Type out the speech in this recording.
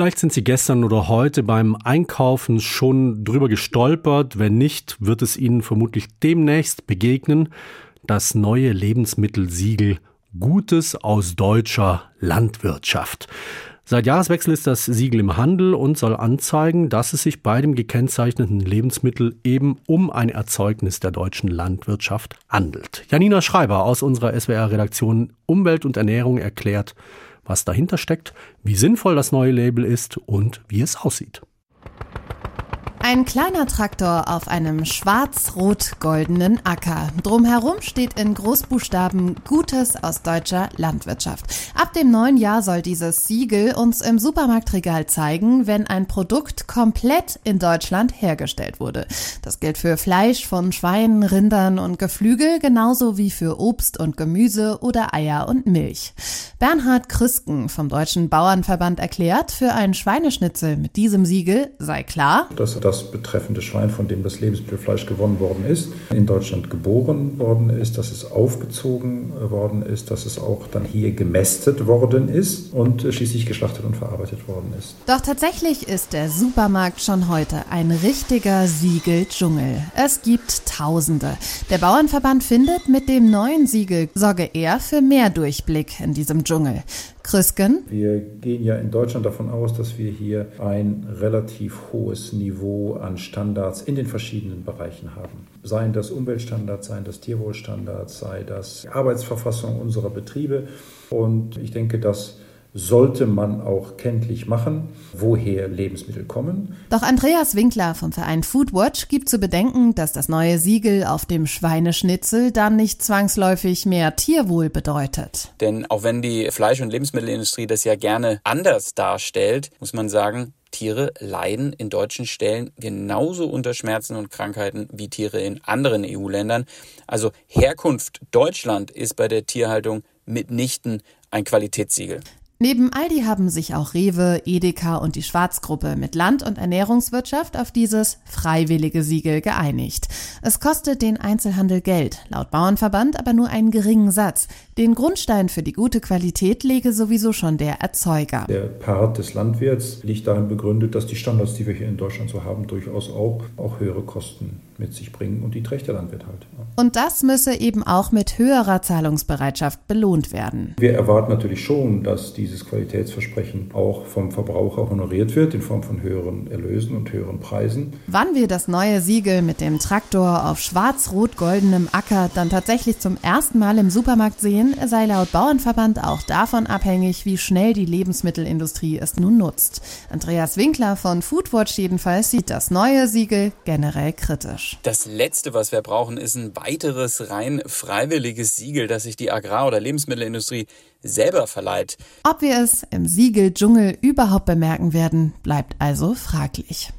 Vielleicht sind Sie gestern oder heute beim Einkaufen schon drüber gestolpert. Wenn nicht, wird es Ihnen vermutlich demnächst begegnen. Das neue Lebensmittelsiegel Gutes aus deutscher Landwirtschaft. Seit Jahreswechsel ist das Siegel im Handel und soll anzeigen, dass es sich bei dem gekennzeichneten Lebensmittel eben um ein Erzeugnis der deutschen Landwirtschaft handelt. Janina Schreiber aus unserer SWR-Redaktion Umwelt und Ernährung erklärt, was dahinter steckt, wie sinnvoll das neue Label ist und wie es aussieht. Ein kleiner Traktor auf einem schwarz-rot-goldenen Acker. Drumherum steht in Großbuchstaben Gutes aus deutscher Landwirtschaft. Ab dem neuen Jahr soll dieses Siegel uns im Supermarktregal zeigen, wenn ein Produkt komplett in Deutschland hergestellt wurde. Das gilt für Fleisch von Schweinen, Rindern und Geflügel, genauso wie für Obst und Gemüse oder Eier und Milch. Bernhard Krüsken vom Deutschen Bauernverband erklärt, für ein Schweineschnitzel mit diesem Siegel sei klar, dass das betreffende Schwein, von dem das Lebensmittelfleisch gewonnen worden ist, in Deutschland geboren worden ist, dass es aufgezogen worden ist, dass es auch dann hier gemästet worden ist und schließlich geschlachtet und verarbeitet worden ist. Doch tatsächlich ist der Supermarkt schon heute ein richtiger Siegeldschungel. Es gibt Tausende. Der Bauernverband findet, mit dem neuen Siegel sorge er für mehr Durchblick in diesem Dschungel. Krüsken. Wir gehen ja in Deutschland davon aus, dass wir hier ein relativ hohes Niveau an Standards in den verschiedenen Bereichen haben. Seien das Umweltstandards, seien das Tierwohlstandards, sei das Arbeitsverfassung unserer Betriebe. Und ich denke, dass sollte man auch kenntlich machen, woher Lebensmittel kommen. Doch Andreas Winkler vom Verein Foodwatch gibt zu bedenken, dass das neue Siegel auf dem Schweineschnitzel dann nicht zwangsläufig mehr Tierwohl bedeutet. Denn auch wenn die Fleisch- und Lebensmittelindustrie das ja gerne anders darstellt, muss man sagen, Tiere leiden in deutschen Ställen genauso unter Schmerzen und Krankheiten wie Tiere in anderen EU-Ländern. Also Herkunft Deutschland ist bei der Tierhaltung mitnichten ein Qualitätssiegel. Neben Aldi haben sich auch Rewe, Edeka und die Schwarzgruppe mit Land- und Ernährungswirtschaft auf dieses freiwillige Siegel geeinigt. Es kostet den Einzelhandel Geld, laut Bauernverband aber nur einen geringen Satz. Den Grundstein für die gute Qualität lege sowieso schon der Erzeuger. Der Part des Landwirts liegt darin begründet, dass die Standards, die wir hier in Deutschland so haben, durchaus auch, auch höhere Kosten mit sich bringen und die trägt der Landwirt halt. Und das müsse eben auch mit höherer Zahlungsbereitschaft belohnt werden. Wir erwarten natürlich schon, dass dieses Qualitätsversprechen auch vom Verbraucher honoriert wird in Form von höheren Erlösen und höheren Preisen. Wann wir das neue Siegel mit dem Traktor auf schwarz-rot-goldenem Acker dann tatsächlich zum ersten Mal im Supermarkt sehen, sei laut Bauernverband auch davon abhängig, wie schnell die Lebensmittelindustrie es nun nutzt. Andreas Winkler von Foodwatch jedenfalls sieht das neue Siegel generell kritisch. Das Letzte, was wir brauchen, ist ein weiteres rein freiwilliges Siegel, das sich die Agrar- oder Lebensmittelindustrie selber verleiht. Ob wir es im Siegeldschungel überhaupt bemerken werden, bleibt also fraglich.